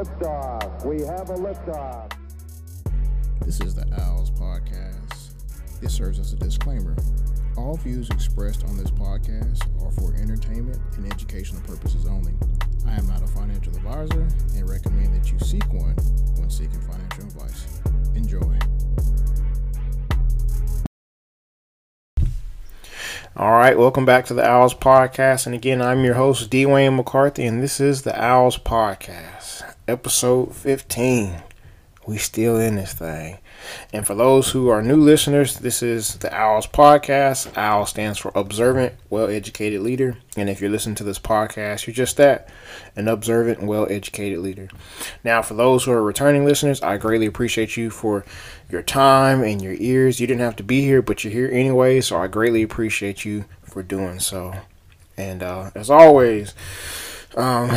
Liftoff. We have a liftoff. This is the Owls Podcast. It serves as a disclaimer. All views expressed on this podcast are for entertainment and educational purposes only. I am not a financial advisor and recommend that you seek one when seeking financial advice. Enjoy. All right, welcome back to the Owls Podcast. And again, I'm your host, Dwayne McCarthy, and this is the Owls Podcast, episode 15. We still in this thing. And for those who are new listeners, this is the Owls Podcast. OWL stands for Observant, Well Educated Leader. And if you're listening to this podcast, you're just that an observant, well educated leader. Now, for those who are returning listeners, I greatly appreciate you for your time and your ears. You didn't have to be here, but you're here anyway. So I greatly appreciate you for doing so. And uh, as always, um,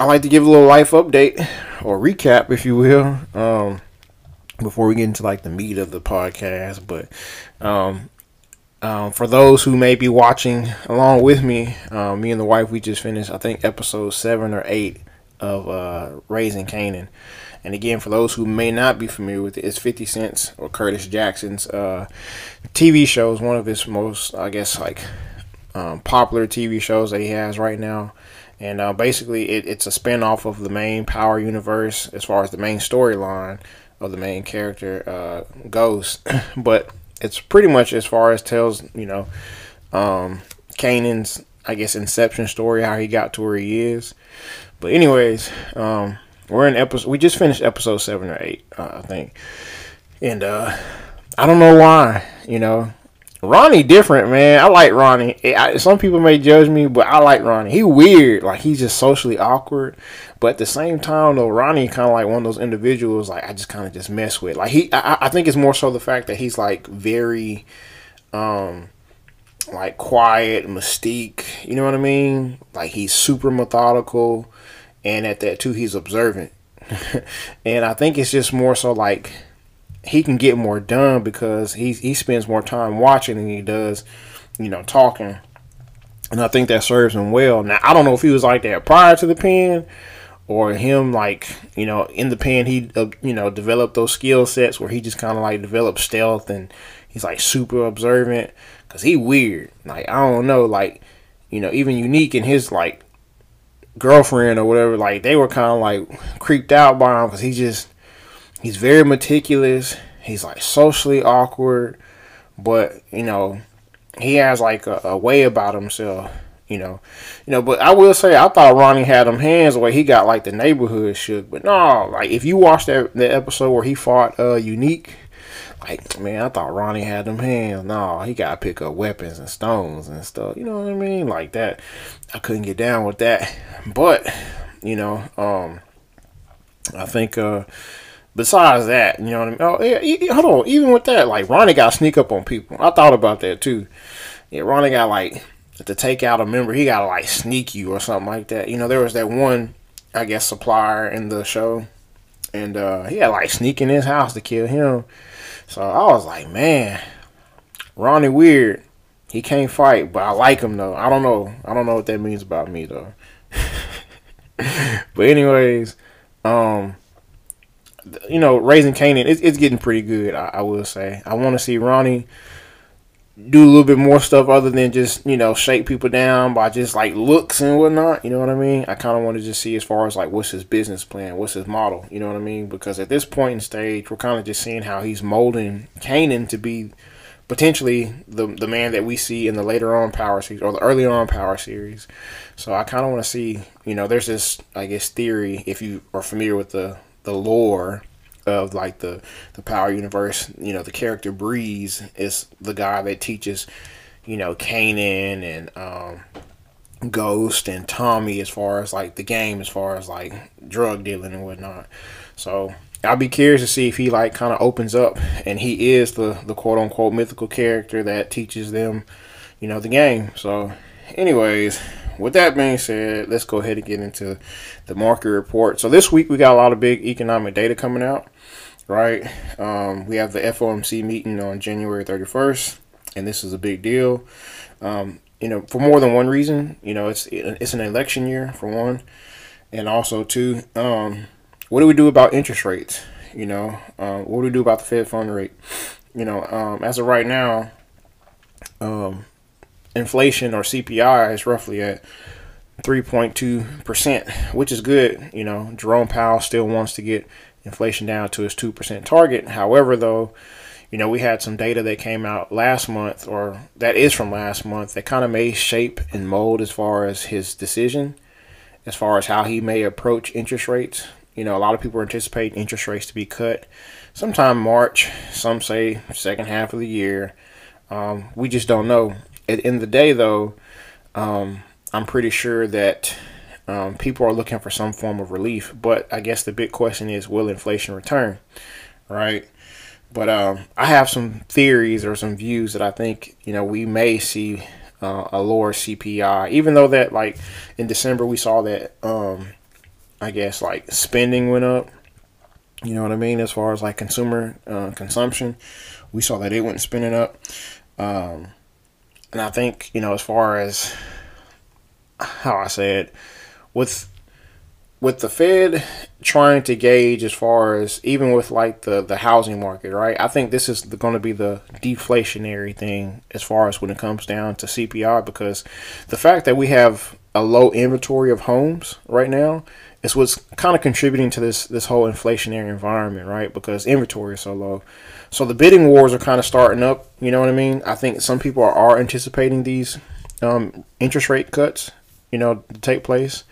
I like to give a little life update or recap, if you will. Um, before we get into like the meat of the podcast. But um, um, for those who may be watching along with me, uh, me and the wife, we just finished, I think, episode seven or eight of uh, Raising Kanan. And again, for those who may not be familiar with it, it's 50 Cent's or Curtis Jackson's uh, TV shows, one of his most, I guess, like um, popular TV shows that he has right now. And uh, basically, it, it's a spinoff of the main Power universe as far as the main storyline of the main character, uh, Ghost. but it's pretty much as far as tells, you know, um, Kanan's, I guess, inception story, how he got to where he is. But anyways, um, we're in episode. We just finished episode seven or eight, uh, I think, and uh, I don't know why. You know, Ronnie different, man. I like Ronnie. I, some people may judge me, but I like Ronnie. He weird, like he's just socially awkward. But at the same time, though, Ronnie kind of like one of those individuals like I just kind of just mess with. Like he, I, I think it's more so the fact that he's like very, um, like quiet, mystique. You know what I mean? Like he's super methodical, and at that too, he's observant. and I think it's just more so like he can get more done because he he spends more time watching than he does, you know, talking. And I think that serves him well. Now I don't know if he was like that prior to the pen or him like you know in the pen he uh, you know developed those skill sets where he just kind of like developed stealth and he's like super observant because he weird like i don't know like you know even unique in his like girlfriend or whatever like they were kind of like creeped out by him because he just he's very meticulous he's like socially awkward but you know he has like a, a way about himself you know, you know. But I will say, I thought Ronnie had them hands where he got like the neighborhood shook. But no, like if you watch that the episode where he fought uh Unique, like man, I thought Ronnie had them hands. No, he got to pick up weapons and stones and stuff. You know what I mean? Like that, I couldn't get down with that. But you know, um, I think uh besides that, you know what I mean? Oh, yeah, hold on. Even with that, like Ronnie got sneak up on people. I thought about that too. Yeah, Ronnie got like to take out a member, he gotta like sneak you or something like that. You know, there was that one, I guess, supplier in the show, and uh, he had like sneak in his house to kill him. So I was like, man, Ronnie Weird, he can't fight, but I like him though. I don't know, I don't know what that means about me though. but anyways, um, you know, raising Kanan, it's, it's getting pretty good. I, I will say. I want to see Ronnie do a little bit more stuff other than just you know shake people down by just like looks and whatnot. You know what I mean? I kind of want to just see as far as like what's his business plan, what's his model. You know what I mean? Because at this point in stage, we're kind of just seeing how he's molding Kanan to be potentially the the man that we see in the later on Power series or the early on Power series. So I kind of want to see. You know, there's this I guess theory if you are familiar with the the lore of like the the Power Universe. You know, the character Breeze is the guy that teaches, you know, Kanan and um, Ghost and Tommy as far as like the game, as far as like drug dealing and whatnot. So I'll be curious to see if he like kind of opens up and he is the the quote unquote mythical character that teaches them, you know, the game. So, anyways, with that being said, let's go ahead and get into the market report. So this week we got a lot of big economic data coming out, right? Um, we have the FOMC meeting on January 31st, and this is a big deal. Um, you know, for more than one reason. You know, it's it's an election year for one, and also two, um, what do we do about interest rates? You know, um, what do we do about the Fed fund rate? You know, um, as of right now, um, inflation or CPI is roughly at 3.2%, which is good. You know, Jerome Powell still wants to get inflation down to his 2% target. However, though, you know, we had some data that came out last month, or that is from last month, that kind of may shape and mold as far as his decision, as far as how he may approach interest rates. You know, a lot of people are anticipating interest rates to be cut sometime March. Some say second half of the year. Um, we just don't know. At the end of the day, though, um, I'm pretty sure that um, people are looking for some form of relief. But I guess the big question is, will inflation return? Right. But um, I have some theories or some views that I think you know we may see uh, a lower CPI, even though that like in December we saw that um, I guess like spending went up. You know what I mean? As far as like consumer uh, consumption, we saw that it went spinning up. Um, and I think you know as far as how I say it, with with the Fed trying to gauge as far as even with like the the housing market, right? I think this is going to be the deflationary thing as far as when it comes down to CPI because the fact that we have a low inventory of homes right now is what's kind of contributing to this this whole inflationary environment, right? Because inventory is so low. So the bidding wars are kind of starting up, you know what I mean? I think some people are, are anticipating these um, interest rate cuts, you know, to take place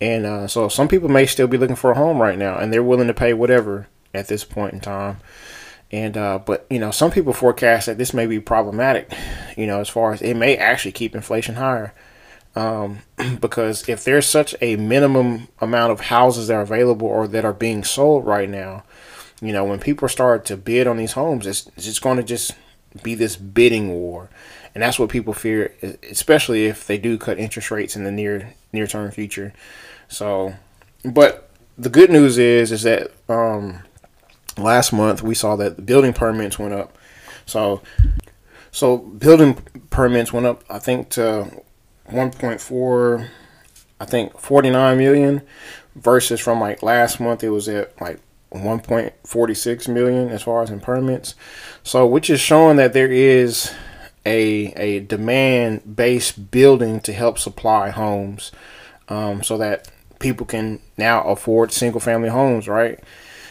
and uh, so some people may still be looking for a home right now, and they're willing to pay whatever at this point in time. And uh, but you know, some people forecast that this may be problematic. You know, as far as it may actually keep inflation higher. Um, because if there's such a minimum amount of houses that are available or that are being sold right now, you know, when people start to bid on these homes, it's, it's just going to just be this bidding war, and that's what people fear, especially if they do cut interest rates in the near near term future. So, but the good news is is that um, last month we saw that the building permits went up. So, so building permits went up. I think to 1.4, I think 49 million versus from like last month it was at like 1.46 million as far as in permits. So, which is showing that there is a a demand based building to help supply homes, um, so that people can now afford single family homes, right?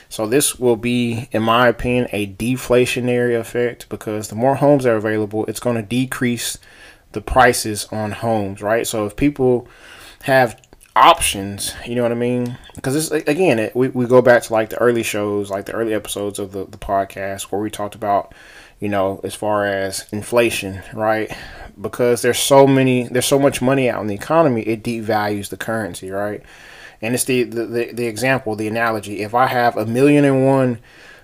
So this will be, in my opinion, a deflationary effect because the more homes are available, it's going to decrease the prices on homes, right? So if people have options, you know what I mean? Because it's again, it, we, we go back to like the early shows, like the early episodes of the, the podcast where we talked about, you know, as far as inflation, right? because there's so many there's so much money out in the economy it devalues the currency right and it's the the, the, the example the analogy if i have a million and one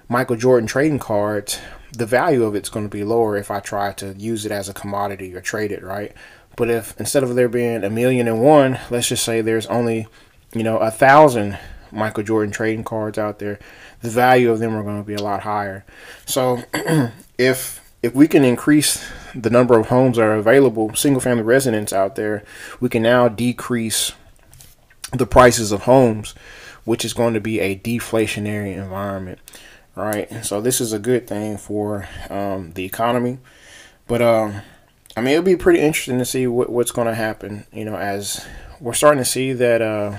michael jordan trading cards the value of it's going to be lower if i try to use it as a commodity or trade it right but if instead of there being a million and one let's just say there's only you know a thousand michael jordan trading cards out there the value of them are going to be a lot higher so if if we can increase the number of homes that are available, single family residents out there, we can now decrease the prices of homes, which is going to be a deflationary environment. Right. So this is a good thing for um, the economy. But um, I mean, it'll be pretty interesting to see what, what's going to happen, you know, as we're starting to see that, uh,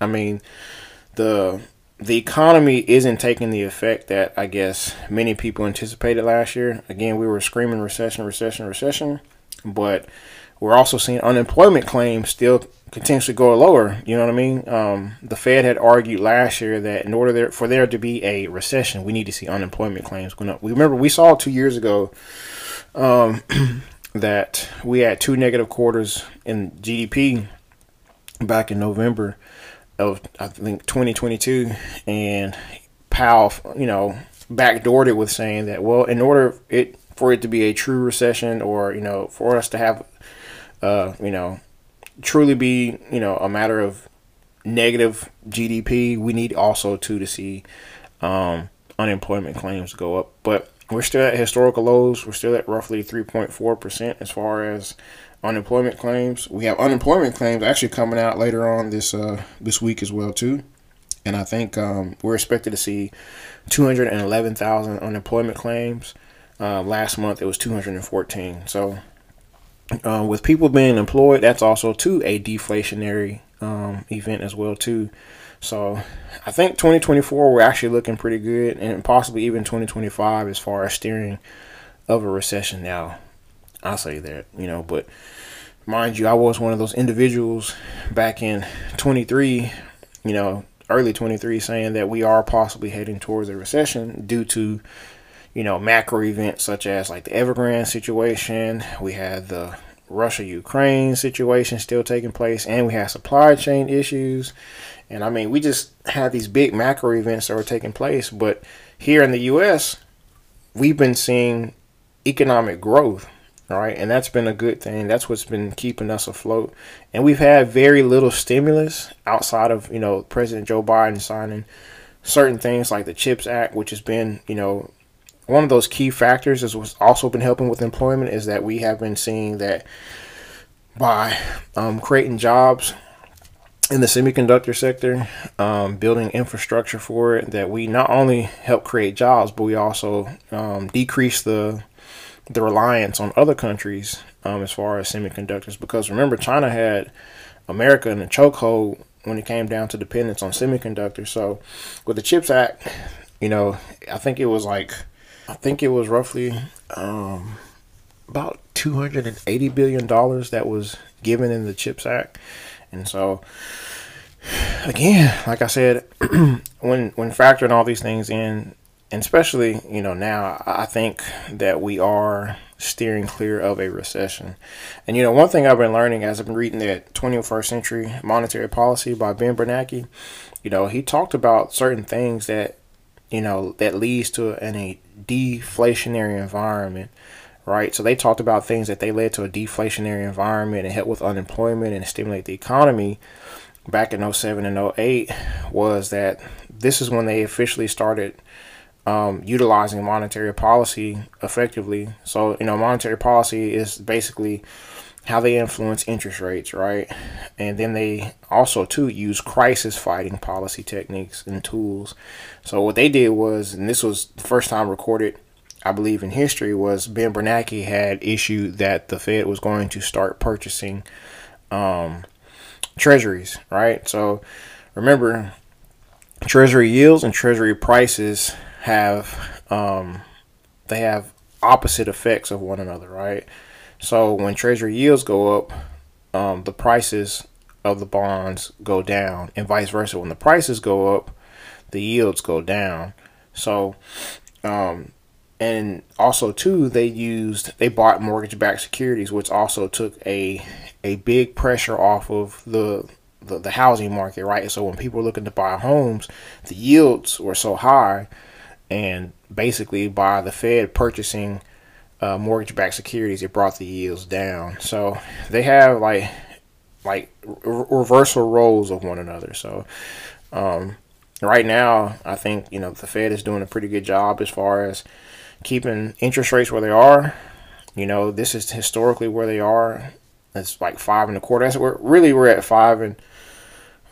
I mean, the the economy isn't taking the effect that I guess many people anticipated last year. Again, we were screaming recession, recession, recession, but we're also seeing unemployment claims still continuously go lower. You know what I mean? Um, the Fed had argued last year that in order there, for there to be a recession, we need to see unemployment claims going up. We remember we saw two years ago um, that we had two negative quarters in GDP back in November of I think 2022, and Powell, you know, backdoored it with saying that well, in order it for it to be a true recession, or you know, for us to have, uh, you know, truly be you know a matter of negative GDP, we need also too to see um, unemployment claims go up, but we're still at historical lows. We're still at roughly 3.4% as far as unemployment claims. We have unemployment claims actually coming out later on this uh, this week as well too, and I think um, we're expected to see 211,000 unemployment claims. Uh, last month it was 214. So uh, with people being employed, that's also too a deflationary um, event as well too. So I think 2024 we're actually looking pretty good, and possibly even 2025 as far as steering of a recession. Now, I'll say that you know, but mind you, I was one of those individuals back in 23, you know, early 23, saying that we are possibly heading towards a recession due to you know macro events such as like the Evergrande situation. We had the Russia Ukraine situation still taking place, and we have supply chain issues. And I mean, we just had these big macro events that were taking place. But here in the U.S., we've been seeing economic growth, right? And that's been a good thing. That's what's been keeping us afloat. And we've had very little stimulus outside of, you know, President Joe Biden signing certain things like the CHIPS Act, which has been, you know, one of those key factors is what's also been helping with employment is that we have been seeing that by um, creating jobs in the semiconductor sector, um, building infrastructure for it, that we not only help create jobs, but we also um, decrease the the reliance on other countries um, as far as semiconductors. Because remember, China had America in a chokehold when it came down to dependence on semiconductors. So with the CHIPS Act, you know, I think it was like I think it was roughly um, about two hundred and eighty billion dollars that was given in the CHIPS Act, and so again, like I said, when when factoring all these things in, and especially you know now, I think that we are steering clear of a recession. And you know, one thing I've been learning as I've been reading that 21st Century Monetary Policy by Ben Bernanke, you know, he talked about certain things that you know that leads to an, deflationary environment right? So they talked about things that they led to a deflationary environment and help with unemployment and stimulate the economy back in 07 and 08 was that this is when they officially started um, utilizing monetary policy effectively. So you know monetary policy is basically how they influence interest rates, right? And then they also too use crisis fighting policy techniques and tools. So what they did was, and this was the first time recorded, I believe in history, was Ben Bernanke had issued that the Fed was going to start purchasing um, treasuries, right? So remember, treasury yields and treasury prices have um, they have opposite effects of one another, right? So when treasury yields go up, um, the prices of the bonds go down, and vice versa. When the prices go up, the yields go down. So, um, and also too, they used they bought mortgage-backed securities, which also took a a big pressure off of the the, the housing market, right? So when people were looking to buy homes, the yields were so high, and basically by the Fed purchasing uh, mortgage-backed securities, it brought the yields down. So they have like like re- reversal roles of one another. So um, right now, I think you know the Fed is doing a pretty good job as far as keeping interest rates where they are. You know, this is historically where they are. It's like five and a quarter. That's we're really we're at five and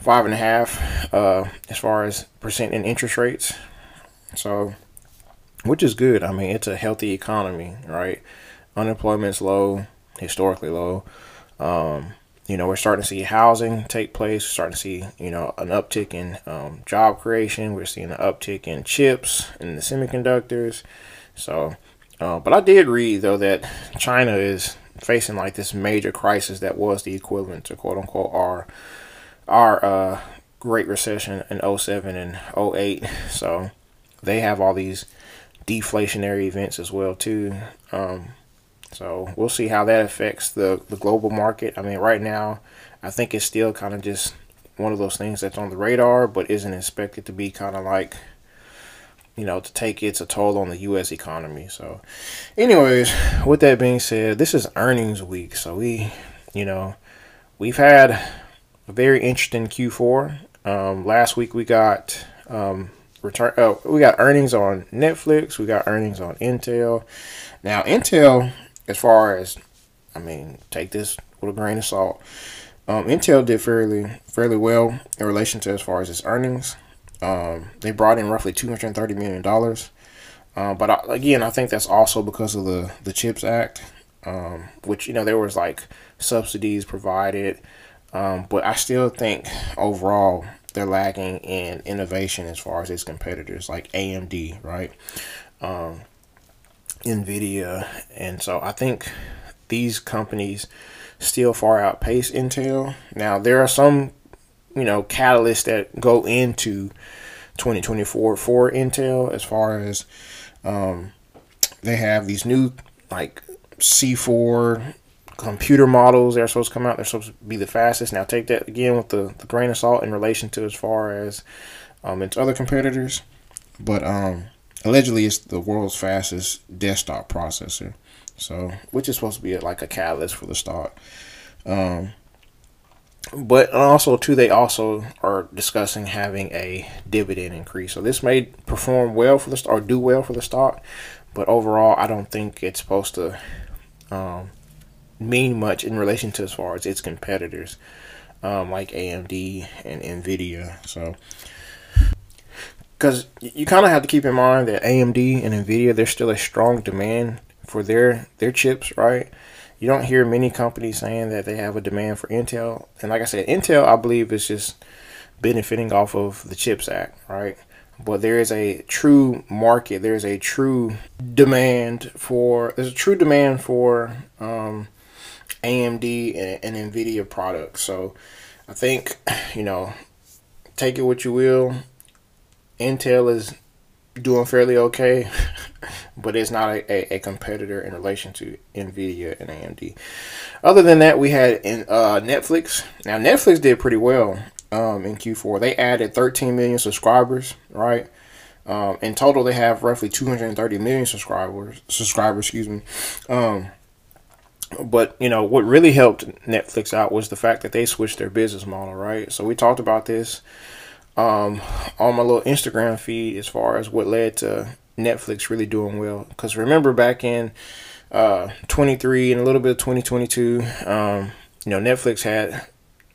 five and a half uh, as far as percent in interest rates. So which is good. I mean, it's a healthy economy, right? Unemployment's low, historically low. Um, you know, we're starting to see housing take place. We're starting to see, you know, an uptick in um, job creation. We're seeing an uptick in chips and the semiconductors. So, uh, but I did read though that China is facing like this major crisis that was the equivalent to quote unquote our our uh, Great Recession in 07 and 08. So they have all these deflationary events as well too. Um, so we'll see how that affects the the global market. I mean, right now, I think it's still kind of just one of those things that's on the radar, but isn't expected to be kind of like you know to take its a toll on the U.S. economy. So, anyways, with that being said, this is earnings week, so we, you know, we've had a very interesting Q4. Um, last week we got um, return. Oh, we got earnings on Netflix. We got earnings on Intel. Now, Intel, as far as I mean, take this with a grain of salt. Um, Intel did fairly fairly well in relation to as far as its earnings. Um, they brought in roughly two hundred thirty million dollars. Uh, but I, again, I think that's also because of the the Chips Act, um, which you know there was like subsidies provided, um, but I still think overall they're lagging in innovation as far as its competitors like AMD, right? Um, Nvidia, and so I think these companies still far outpace Intel. Now there are some, you know, catalysts that go into 2024 for Intel as far as um, they have these new like C4 computer models that are supposed to come out. They're supposed to be the fastest. Now take that again with the, the grain of salt in relation to as far as um, its other competitors, but um, allegedly it's the world's fastest desktop processor. So, which is supposed to be like a catalyst for the stock. Um, but also too, they also are discussing having a dividend increase. So this may perform well for the stock or do well for the stock, but overall, I don't think it's supposed to um, mean much in relation to as far as its competitors, um, like AMD and Nvidia. So because you kind of have to keep in mind that AMD and Nvidia there's still a strong demand for their their chips, right? You don't hear many companies saying that they have a demand for Intel, and like I said, Intel I believe is just benefiting off of the Chips Act, right? But there is a true market. There is a true demand for. There's a true demand for um, AMD and, and Nvidia products. So I think you know, take it what you will. Intel is doing fairly okay, but it's not a, a, a, competitor in relation to Nvidia and AMD. Other than that, we had in uh, Netflix. Now Netflix did pretty well um, in Q4. They added 13 million subscribers, right? Um, in total, they have roughly 230 million subscribers. Subscribers, excuse me. Um, but you know what really helped Netflix out was the fact that they switched their business model, right? So we talked about this um, on my little Instagram feed as far as what led to Netflix really doing well. Because remember back in uh, 23 and a little bit of 2022, um, you know, Netflix had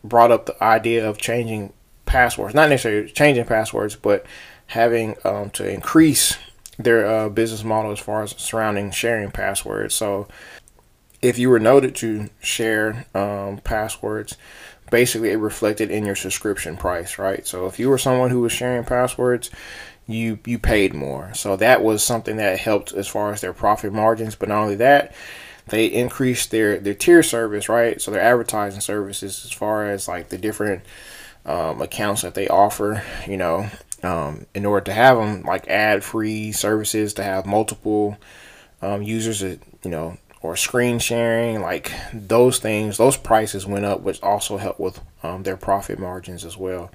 brought up the idea of changing passwords, not necessarily changing passwords, but having um, to increase their uh, business model as far as surrounding sharing passwords. So if you were noted to share um, passwords, basically it reflected in your subscription price, right? So if you were someone who was sharing passwords, you you paid more. So that was something that helped as far as their profit margins. But not only that, they increased their their tier service, right? So their advertising services as far as like the different um, accounts that they offer, you know, um, in order to have them like ad free services to have multiple um, users that you know or screen sharing, like those things, those prices went up, which also helped with um, their profit margins as well.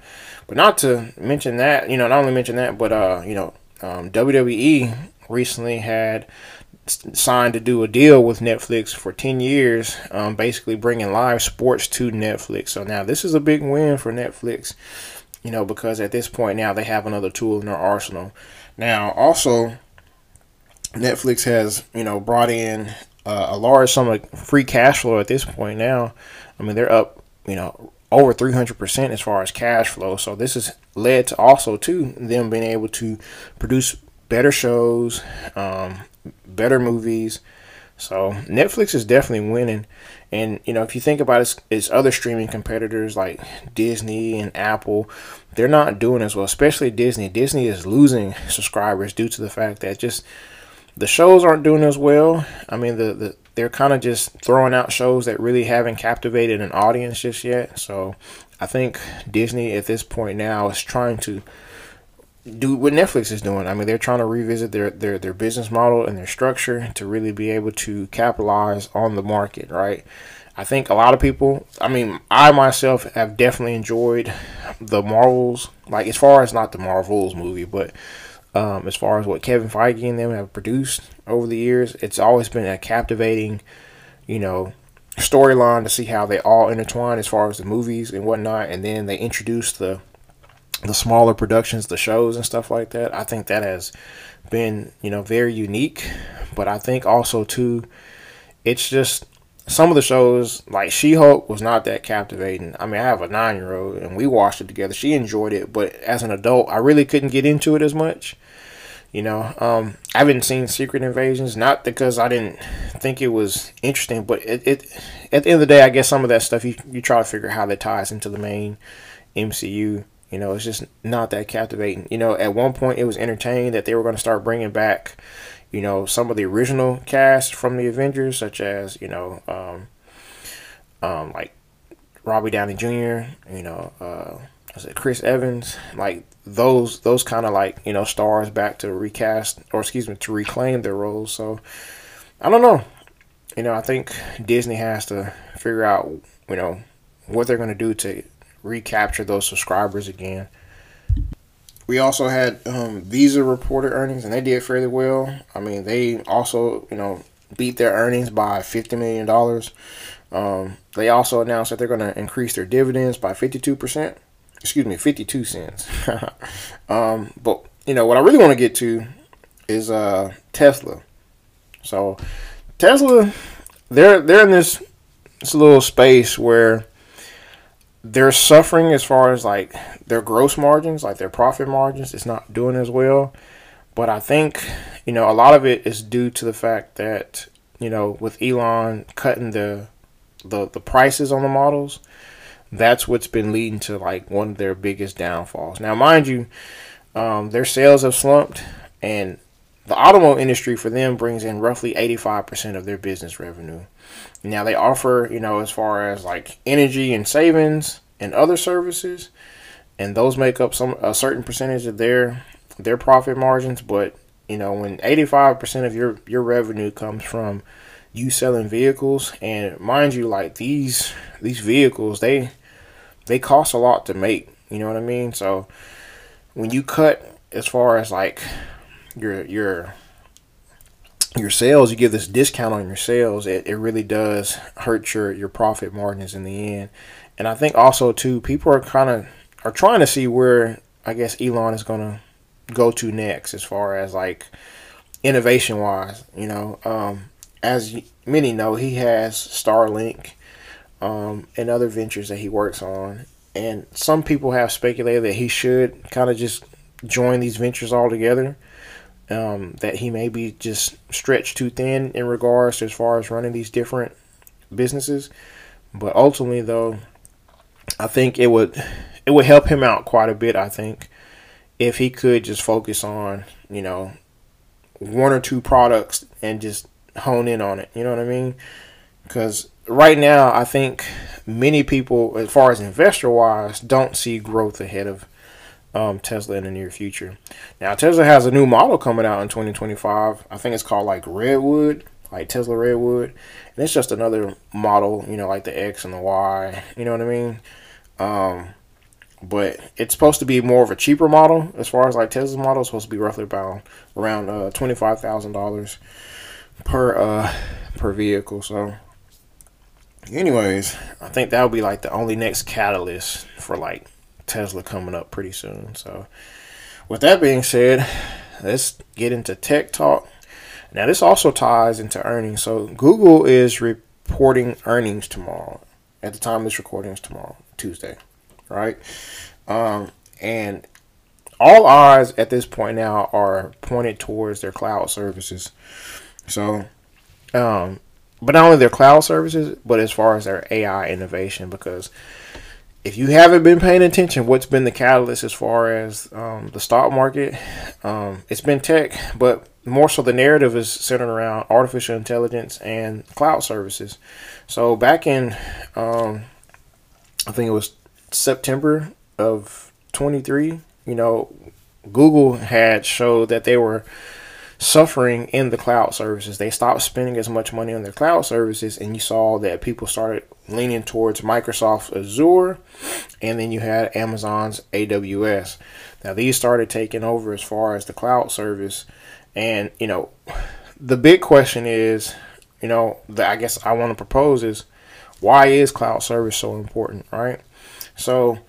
But not to mention that, you know, not only mention that, but uh, you know, um, WWE recently had signed to do a deal with Netflix for 10 years, um, basically bringing live sports to Netflix. So now this is a big win for Netflix, you know, because at this point now they have another tool in their arsenal. Now, also, Netflix has, you know, brought in uh, a large sum of free cash flow at this point now. I mean, they're up, you know, over 300% as far as cash flow. So this has led to also to them being able to produce better shows, um, better movies. So Netflix is definitely winning. And you know, if you think about its, its other streaming competitors like Disney and Apple, they're not doing as well. Especially Disney. Disney is losing subscribers due to the fact that just the shows aren't doing as well. I mean, the, the they're kind of just throwing out shows that really haven't captivated an audience just yet. So I think Disney at this point now is trying to do what Netflix is doing. I mean, they're trying to revisit their, their, their business model and their structure to really be able to capitalize on the market, right? I think a lot of people, I mean, I myself have definitely enjoyed the Marvels, like as far as not the Marvels movie, but um, as far as what Kevin Feige and them have produced over the years, it's always been a captivating, you know, storyline to see how they all intertwine as far as the movies and whatnot. And then they introduce the the smaller productions, the shows and stuff like that. I think that has been, you know, very unique. But I think also too, it's just some of the shows, like She Hulk, was not that captivating. I mean, I have a nine year old and we watched it together. She enjoyed it, but as an adult, I really couldn't get into it as much. You know, um, I haven't seen Secret Invasions, not because I didn't think it was interesting, but it, it at the end of the day, I guess some of that stuff you, you try to figure how that ties into the main MCU. You know, it's just not that captivating. You know, at one point it was entertaining that they were going to start bringing back you know, some of the original cast from the Avengers, such as, you know, um, um, like Robbie Downey Jr., you know, uh, Chris Evans, like those those kind of like you know stars back to recast or excuse me to reclaim their roles. So I don't know. You know, I think Disney has to figure out you know what they're going to do to recapture those subscribers again. We also had um, Visa reported earnings, and they did fairly well. I mean, they also, you know, beat their earnings by $50 million. Um, they also announced that they're going to increase their dividends by 52%. Excuse me, 52 cents. um, but, you know, what I really want to get to is uh, Tesla. So, Tesla, they're, they're in this, this little space where they're suffering as far as like their gross margins, like their profit margins, it's not doing as well. But I think, you know, a lot of it is due to the fact that, you know, with Elon cutting the the, the prices on the models, that's what's been leading to like one of their biggest downfalls. Now, mind you, um, their sales have slumped, and the automobile industry for them brings in roughly 85% of their business revenue. Now they offer, you know, as far as like energy and savings and other services, and those make up some a certain percentage of their their profit margins. But you know, when 85% of your your revenue comes from you selling vehicles, and mind you, like these these vehicles, they they cost a lot to make. You know what I mean? So when you cut as far as like your your your sales, you give this discount on your sales, it, it really does hurt your, your profit margins in the end. And I think also too, people are kind of are trying to see where I guess Elon is gonna go to next as far as like innovation wise. You know, um, as many know, he has Starlink um, and other ventures that he works on. And some people have speculated that he should kind of just join these ventures all together um, that he may be just stretched too thin in regards to as far as running these different businesses. But ultimately, though, I think it would it would help him out quite a bit. I think if he could just focus on you know one or two products and just hone in on it. You know what I mean? Because right now, I think many people, as far as investor wise, don't see growth ahead of um, Tesla in the near future. Now, Tesla has a new model coming out in 2025. I think it's called like Redwood, like Tesla Redwood. And it's just another model, you know, like the X and the Y. You know what I mean? Um, but it's supposed to be more of a cheaper model as far as like Tesla's model. It's supposed to be roughly about around uh, $25,000 per uh, per vehicle. So, anyways, I think that'll be like the only next catalyst for like Tesla coming up pretty soon. So, with that being said, let's get into tech talk. Now, this also ties into earnings. So, Google is reporting earnings tomorrow. At the time this recording is tomorrow, Tuesday, right? Um, and all eyes at this point now are pointed towards their cloud services. So, um, but not only their cloud services, but as far as their AI innovation, because if you haven't been paying attention, what's been the catalyst as far as um, the stock market? Um, it's been tech, but more so the narrative is centered around artificial intelligence and cloud services. So back in, um, I think it was September of 23, you know, Google had showed that they were suffering in the cloud services. They stopped spending as much money on their cloud services, and you saw that people started leaning towards Microsoft Azure, and then you had Amazon's AWS. Now, these started taking over as far as the cloud service, and you know, the big question is, you know, that I guess I want to propose is why is cloud service so important, right? So,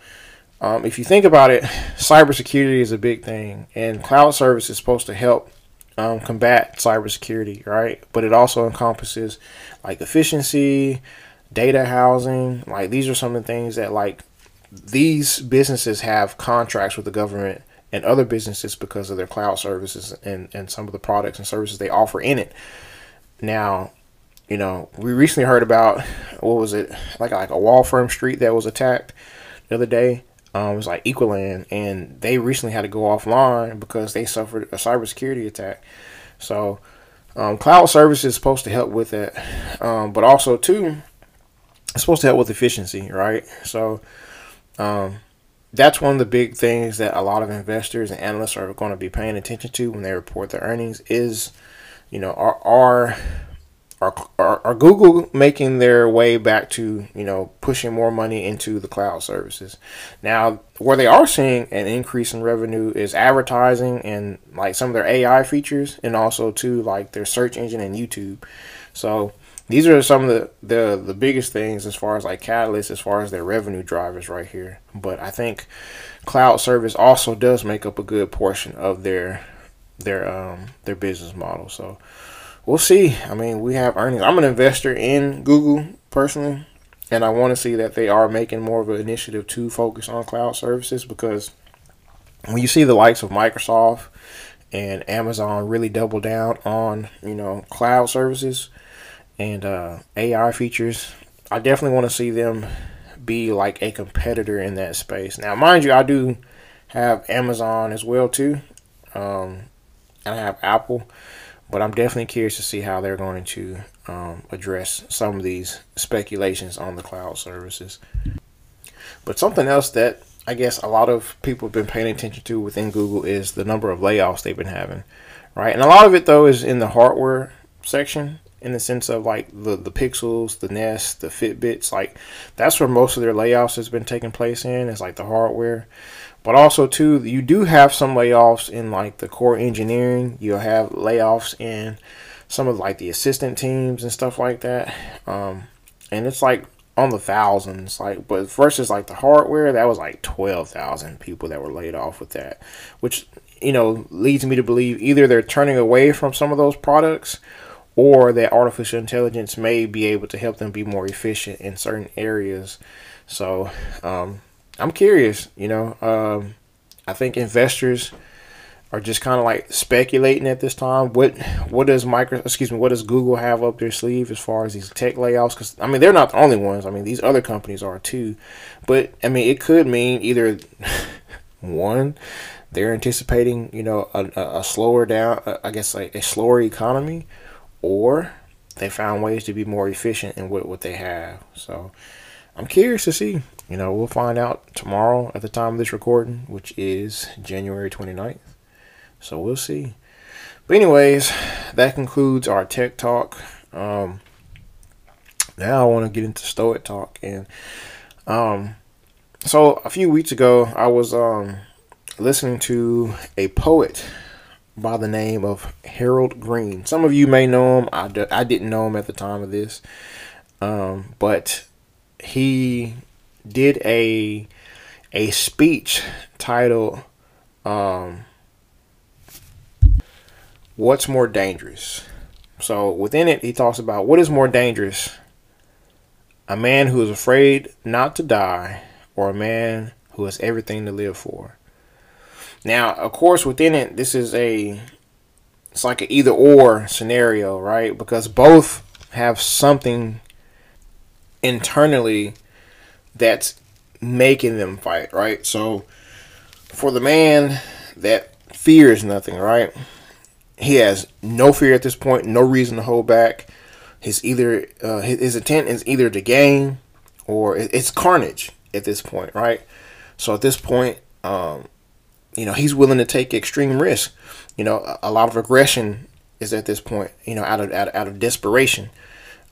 um, if you think about it, cybersecurity is a big thing, and cloud service is supposed to help um, combat cybersecurity, right? But it also encompasses like efficiency, data housing. Like these are some of the things that like these businesses have contracts with the government and other businesses because of their cloud services and, and some of the products and services they offer in it. Now, you know, we recently heard about what was it like like a Waltham Street that was attacked the other day. Um, it was like EquiLend, and they recently had to go offline because they suffered a cybersecurity attack. So, um, cloud service is supposed to help with that, um, but also too, it's supposed to help with efficiency, right? So, um, that's one of the big things that a lot of investors and analysts are going to be paying attention to when they report their earnings is, you know, are, are are, are, are Google making their way back to you know pushing more money into the cloud services? Now, where they are seeing an increase in revenue is advertising and like some of their AI features, and also too like their search engine and YouTube. So these are some of the, the the biggest things as far as like catalysts as far as their revenue drivers right here. But I think cloud service also does make up a good portion of their their um their business model. So we'll see. I mean, we have earnings. I'm an investor in Google personally, and I want to see that they are making more of an initiative to focus on cloud services because when you see the likes of Microsoft and Amazon really double down on you know cloud services and uh, AI features, I definitely want to see them be like a competitor in that space. Now, mind you, I do have Amazon as well too, um, and I have Apple. But I'm definitely curious to see how they're going to um, address some of these speculations on the cloud services. But something else that I guess a lot of people have been paying attention to within Google is the number of layoffs they've been having, right? And a lot of it though is in the hardware section, in the sense of like the the Pixels, the Nest, the Fitbits, like that's where most of their layoffs has been taking place in. Is like the hardware. But also too, you do have some layoffs in like the core engineering. You'll have layoffs in some of like the assistant teams and stuff like that. Um, and it's like on the thousands. Like, but versus like the hardware, that was like twelve thousand people that were laid off with that, which you know leads me to believe either they're turning away from some of those products or that artificial intelligence may be able to help them be more efficient in certain areas. So, um, I'm curious. You know, um, I think investors are just kind of like speculating at this time. What what does micro excuse me what does Google have up their sleeve as far as these tech layoffs? Because I mean they're not the only ones. I mean these other companies are too. But I mean it could mean either one they're anticipating you know a, a slower down I guess like a slower economy, or they found ways to be more efficient in what what they have. So I'm curious to see. You know, we'll find out tomorrow at the time of this recording, which is January 29th. So we'll see. But anyways, that concludes our tech talk. Um, now I want to get into Stoic talk, and um, so a few weeks ago I was um listening to a poet by the name of Harold Green. Some of you may know him. I, d- I didn't know him at the time of this, um, but he did a a speech titled um, "What's More Dangerous." So within it, he talks about what is more dangerous: a man who is afraid not to die, or a man who has everything to live for. Now, of course, within it, this is a it's like an either or scenario, right? Because both have something internally that's making them fight, right? So for the man that fears nothing, right? He has no fear at this point, no reason to hold back. His either uh, his, his intent is either to gain or it's carnage at this point, right? So at this point, um, you know, he's willing to take extreme risk. You know, a, a lot of aggression is at this point, you know, out of out, out of desperation.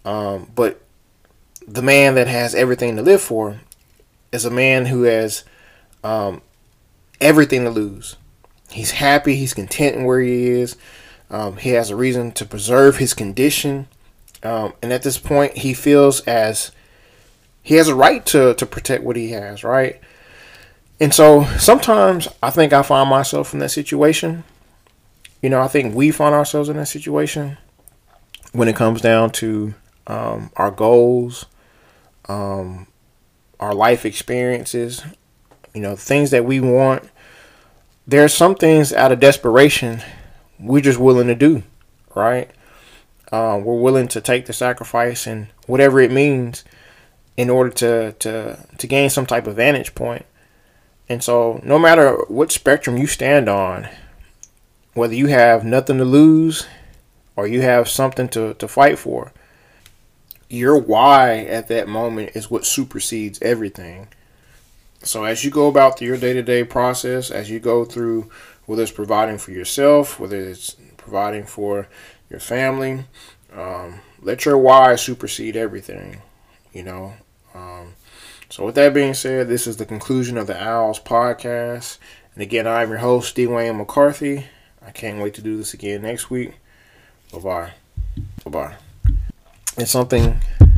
Um, but the man that has everything to live for is a man who has um, everything to lose. He's happy. He's content in where he is. Um, he has a reason to preserve his condition. Um, and at this point, he feels as he has a right to, to protect what he has, right? And so sometimes I think I find myself in that situation. you know, I think we find ourselves in that situation when it comes down to um, our goals, um, our life experiences, you know, things that we want. There are some things out of desperation we're just willing to do, right? Uh, we're willing to take the sacrifice and whatever it means in order to, to, to gain some type of vantage point. And so, no matter what spectrum you stand on, whether you have nothing to lose or you have something to, to fight for, your why at that moment is what supersedes everything. So, as you go about your day to day process, as you go through whether it's providing for yourself, whether it's providing for your family, um, let your why supersede everything, you know. Um, so, with that being said, this is the conclusion of the Owls podcast. And again, I'm your host, Dwayne McCarthy. I can't wait to do this again next week. Bye bye. Bye bye. It's something